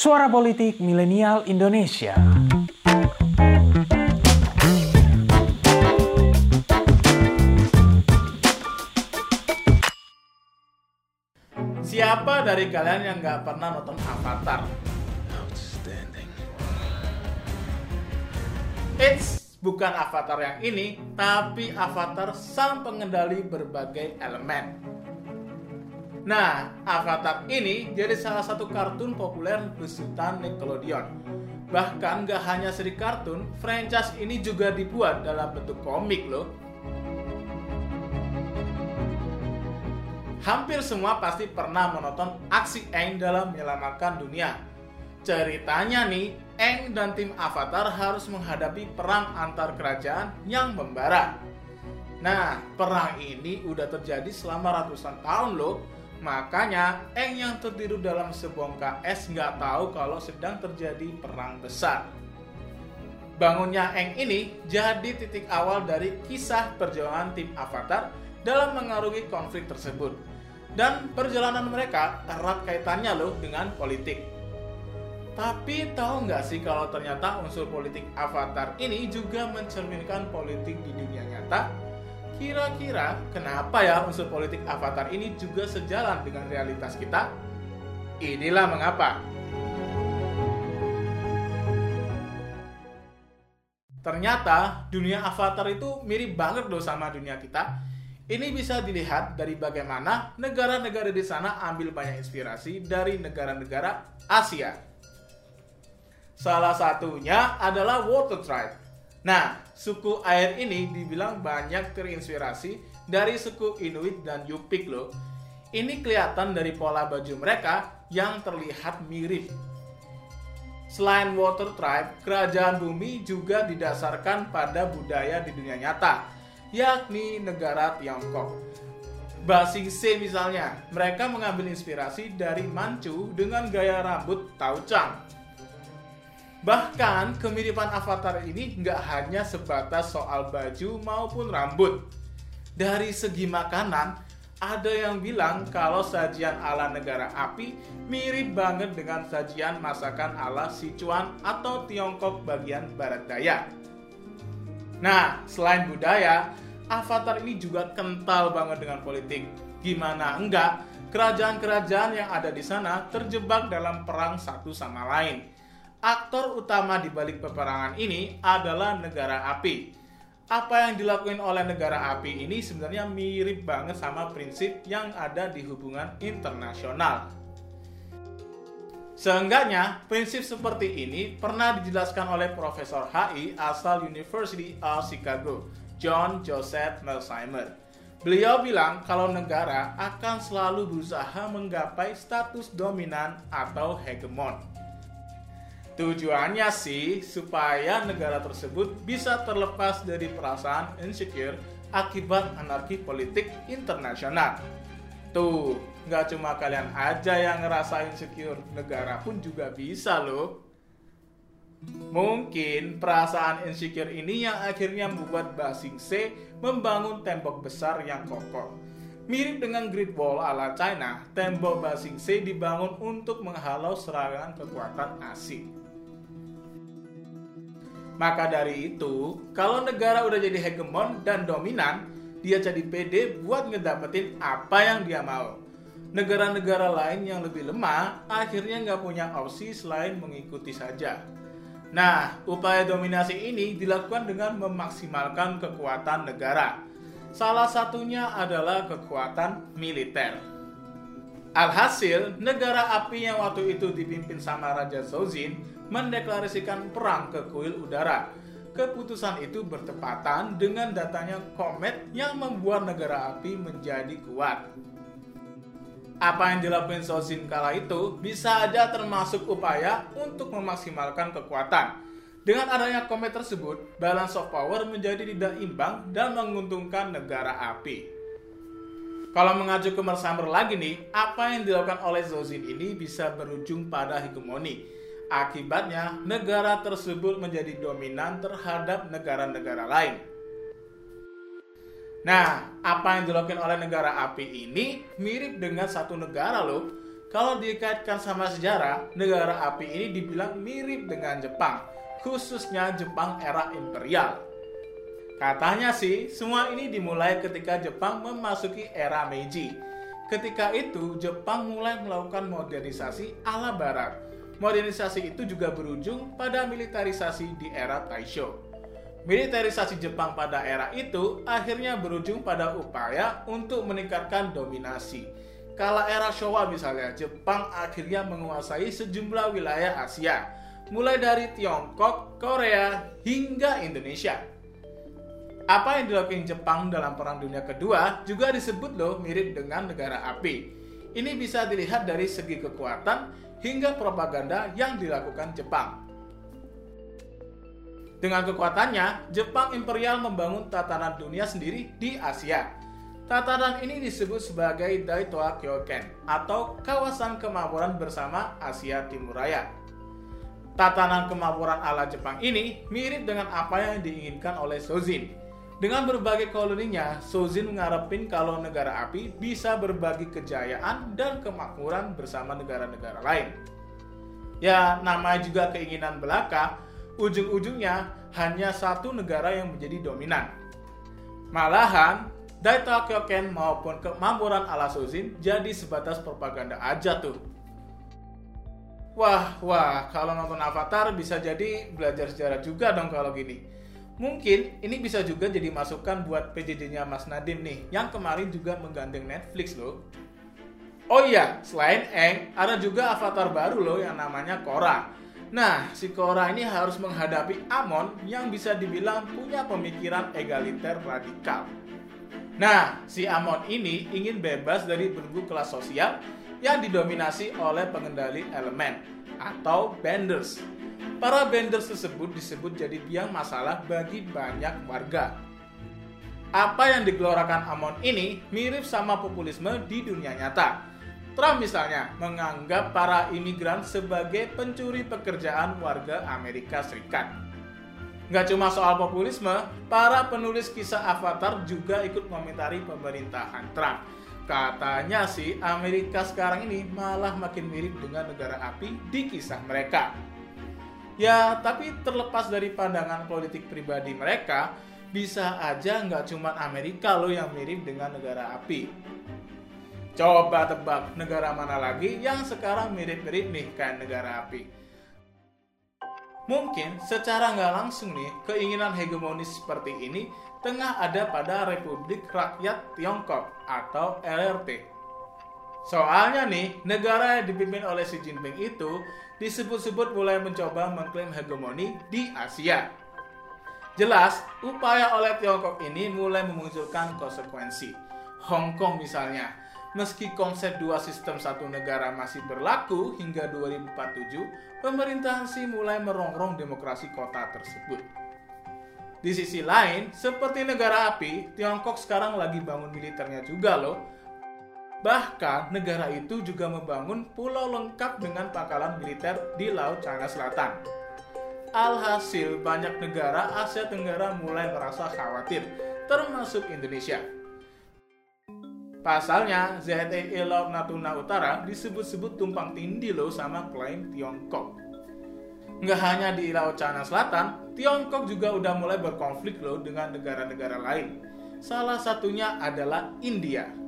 Suara Politik Milenial Indonesia. Siapa dari kalian yang nggak pernah nonton Avatar? Outstanding. Eits, bukan Avatar yang ini, tapi Avatar sang pengendali berbagai elemen. Nah, Avatar ini jadi salah satu kartun populer besutan Nickelodeon. Bahkan gak hanya seri kartun, franchise ini juga dibuat dalam bentuk komik loh. Hampir semua pasti pernah menonton aksi Aang dalam menyelamatkan dunia. Ceritanya nih, Aang dan tim Avatar harus menghadapi perang antar kerajaan yang membara. Nah, perang ini udah terjadi selama ratusan tahun loh. Makanya, Aang yang tertidur dalam sebongkah es nggak tahu kalau sedang terjadi perang besar. Bangunnya Aang ini jadi titik awal dari kisah perjuangan tim Avatar dalam mengarungi konflik tersebut. Dan perjalanan mereka erat kaitannya loh dengan politik. Tapi tahu nggak sih kalau ternyata unsur politik Avatar ini juga mencerminkan politik di dunia nyata? Kira-kira kenapa ya unsur politik Avatar ini juga sejalan dengan realitas kita? Inilah mengapa. Ternyata dunia Avatar itu mirip banget loh sama dunia kita. Ini bisa dilihat dari bagaimana negara-negara di sana ambil banyak inspirasi dari negara-negara Asia. Salah satunya adalah Water Tribe. Nah, suku air ini dibilang banyak terinspirasi dari suku Inuit dan Yupik loh. Ini kelihatan dari pola baju mereka yang terlihat mirip. Selain Water Tribe, kerajaan bumi juga didasarkan pada budaya di dunia nyata, yakni negara Tiongkok. Basing C misalnya, mereka mengambil inspirasi dari Manchu dengan gaya rambut Tauchang. Bahkan kemiripan avatar ini nggak hanya sebatas soal baju maupun rambut. Dari segi makanan, ada yang bilang kalau sajian ala negara api mirip banget dengan sajian masakan ala Sichuan atau Tiongkok bagian barat daya. Nah, selain budaya, Avatar ini juga kental banget dengan politik. Gimana enggak, kerajaan-kerajaan yang ada di sana terjebak dalam perang satu sama lain. Aktor utama di balik peperangan ini adalah negara api. Apa yang dilakukan oleh negara api ini sebenarnya mirip banget sama prinsip yang ada di hubungan internasional. Seenggaknya, prinsip seperti ini pernah dijelaskan oleh Profesor HI asal University of Chicago, John Joseph Melsheimer. Beliau bilang kalau negara akan selalu berusaha menggapai status dominan atau hegemon. Tujuannya sih supaya negara tersebut bisa terlepas dari perasaan insecure akibat anarki politik internasional. Tuh, nggak cuma kalian aja yang ngerasa insecure, negara pun juga bisa loh. Mungkin perasaan insecure ini yang akhirnya membuat Basing C membangun tembok besar yang kokoh. Mirip dengan Great Wall ala China, tembok Basing C dibangun untuk menghalau serangan kekuatan asing. Maka dari itu, kalau negara udah jadi hegemon dan dominan, dia jadi pede buat ngedapetin apa yang dia mau. Negara-negara lain yang lebih lemah akhirnya nggak punya opsi selain mengikuti saja. Nah, upaya dominasi ini dilakukan dengan memaksimalkan kekuatan negara. Salah satunya adalah kekuatan militer. Alhasil, negara api yang waktu itu dipimpin sama Raja Zozin mendeklarasikan perang ke kuil udara. Keputusan itu bertepatan dengan datanya komet yang membuat negara api menjadi kuat. Apa yang dilakukan Zozin kala itu bisa aja termasuk upaya untuk memaksimalkan kekuatan. Dengan adanya komet tersebut, balance of power menjadi tidak imbang dan menguntungkan negara api. Kalau mengacu ke Mersamer lagi nih, apa yang dilakukan oleh Zozin ini bisa berujung pada hegemoni. Akibatnya, negara tersebut menjadi dominan terhadap negara-negara lain. Nah, apa yang dilakukan oleh negara api ini mirip dengan satu negara loh. Kalau dikaitkan sama sejarah, negara api ini dibilang mirip dengan Jepang, khususnya Jepang era imperial. Katanya sih, semua ini dimulai ketika Jepang memasuki era Meiji. Ketika itu, Jepang mulai melakukan modernisasi ala barat. Modernisasi itu juga berujung pada militarisasi di era Taisho. Militarisasi Jepang pada era itu akhirnya berujung pada upaya untuk meningkatkan dominasi Kala era Showa misalnya, Jepang akhirnya menguasai sejumlah wilayah Asia, mulai dari Tiongkok, Korea, hingga Indonesia. Apa yang dilakukan Jepang dalam Perang Dunia Kedua juga disebut loh mirip dengan negara api. Ini bisa dilihat dari segi kekuatan hingga propaganda yang dilakukan Jepang. Dengan kekuatannya, Jepang imperial membangun tatanan dunia sendiri di Asia Tatanan ini disebut sebagai Daitoa Kyoken atau kawasan kemakmuran bersama Asia Timur Raya. Tatanan kemakmuran ala Jepang ini mirip dengan apa yang diinginkan oleh Sozin. Dengan berbagai koloninya, Sozin mengharapkan kalau negara api bisa berbagi kejayaan dan kemakmuran bersama negara-negara lain. Ya, namanya juga keinginan belaka, ujung-ujungnya hanya satu negara yang menjadi dominan. Malahan, Daita Kyoken maupun kemakmuran ala Suzin jadi sebatas propaganda aja tuh. Wah, wah, kalau nonton Avatar bisa jadi belajar sejarah juga dong kalau gini. Mungkin ini bisa juga jadi masukan buat PJJ-nya Mas Nadim nih, yang kemarin juga menggandeng Netflix loh. Oh iya, selain Eng, ada juga avatar baru loh yang namanya Korra. Nah, si Korra ini harus menghadapi Amon yang bisa dibilang punya pemikiran egaliter radikal. Nah, si Amon ini ingin bebas dari belenggu kelas sosial yang didominasi oleh pengendali elemen atau benders. Para benders tersebut disebut jadi biang masalah bagi banyak warga. Apa yang digelorakan Amon ini mirip sama populisme di dunia nyata. Trump misalnya menganggap para imigran sebagai pencuri pekerjaan warga Amerika Serikat. Nggak cuma soal populisme, para penulis kisah Avatar juga ikut komentari pemerintahan Trump. Katanya sih Amerika sekarang ini malah makin mirip dengan negara api di kisah mereka. Ya, tapi terlepas dari pandangan politik pribadi mereka, bisa aja nggak cuma Amerika loh yang mirip dengan negara api. Coba tebak negara mana lagi yang sekarang mirip-mirip nih kayak negara api. Mungkin secara nggak langsung nih, keinginan hegemonis seperti ini tengah ada pada Republik Rakyat Tiongkok atau LRT. Soalnya nih, negara yang dipimpin oleh Xi Jinping itu disebut-sebut mulai mencoba mengklaim hegemoni di Asia. Jelas, upaya oleh Tiongkok ini mulai memunculkan konsekuensi. Hong Kong misalnya, Meski konsep dua sistem satu negara masih berlaku hingga 2047, pemerintahan Xi mulai merongrong demokrasi kota tersebut. Di sisi lain, seperti negara api, Tiongkok sekarang lagi bangun militernya juga loh. Bahkan, negara itu juga membangun pulau lengkap dengan pangkalan militer di Laut China Selatan. Alhasil, banyak negara Asia Tenggara mulai merasa khawatir, termasuk Indonesia. Pasalnya, ZTE Laut Natuna Utara disebut-sebut tumpang tindih loh sama klaim Tiongkok. Nggak hanya di Laut Cina Selatan, Tiongkok juga udah mulai berkonflik loh dengan negara-negara lain. Salah satunya adalah India.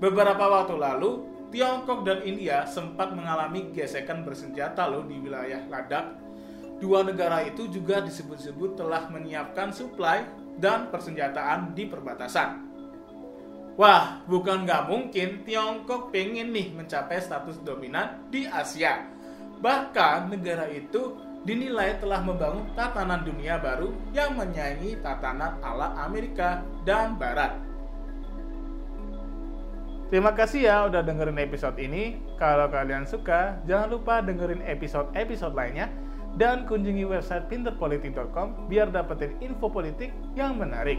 Beberapa waktu lalu, Tiongkok dan India sempat mengalami gesekan bersenjata loh di wilayah Ladakh. Dua negara itu juga disebut-sebut telah menyiapkan suplai dan persenjataan di perbatasan. Wah, bukan nggak mungkin Tiongkok pengen nih mencapai status dominan di Asia. Bahkan negara itu dinilai telah membangun tatanan dunia baru yang menyaingi tatanan ala Amerika dan Barat. Terima kasih ya udah dengerin episode ini. Kalau kalian suka, jangan lupa dengerin episode-episode lainnya dan kunjungi website pinterpolitik.com biar dapetin info politik yang menarik.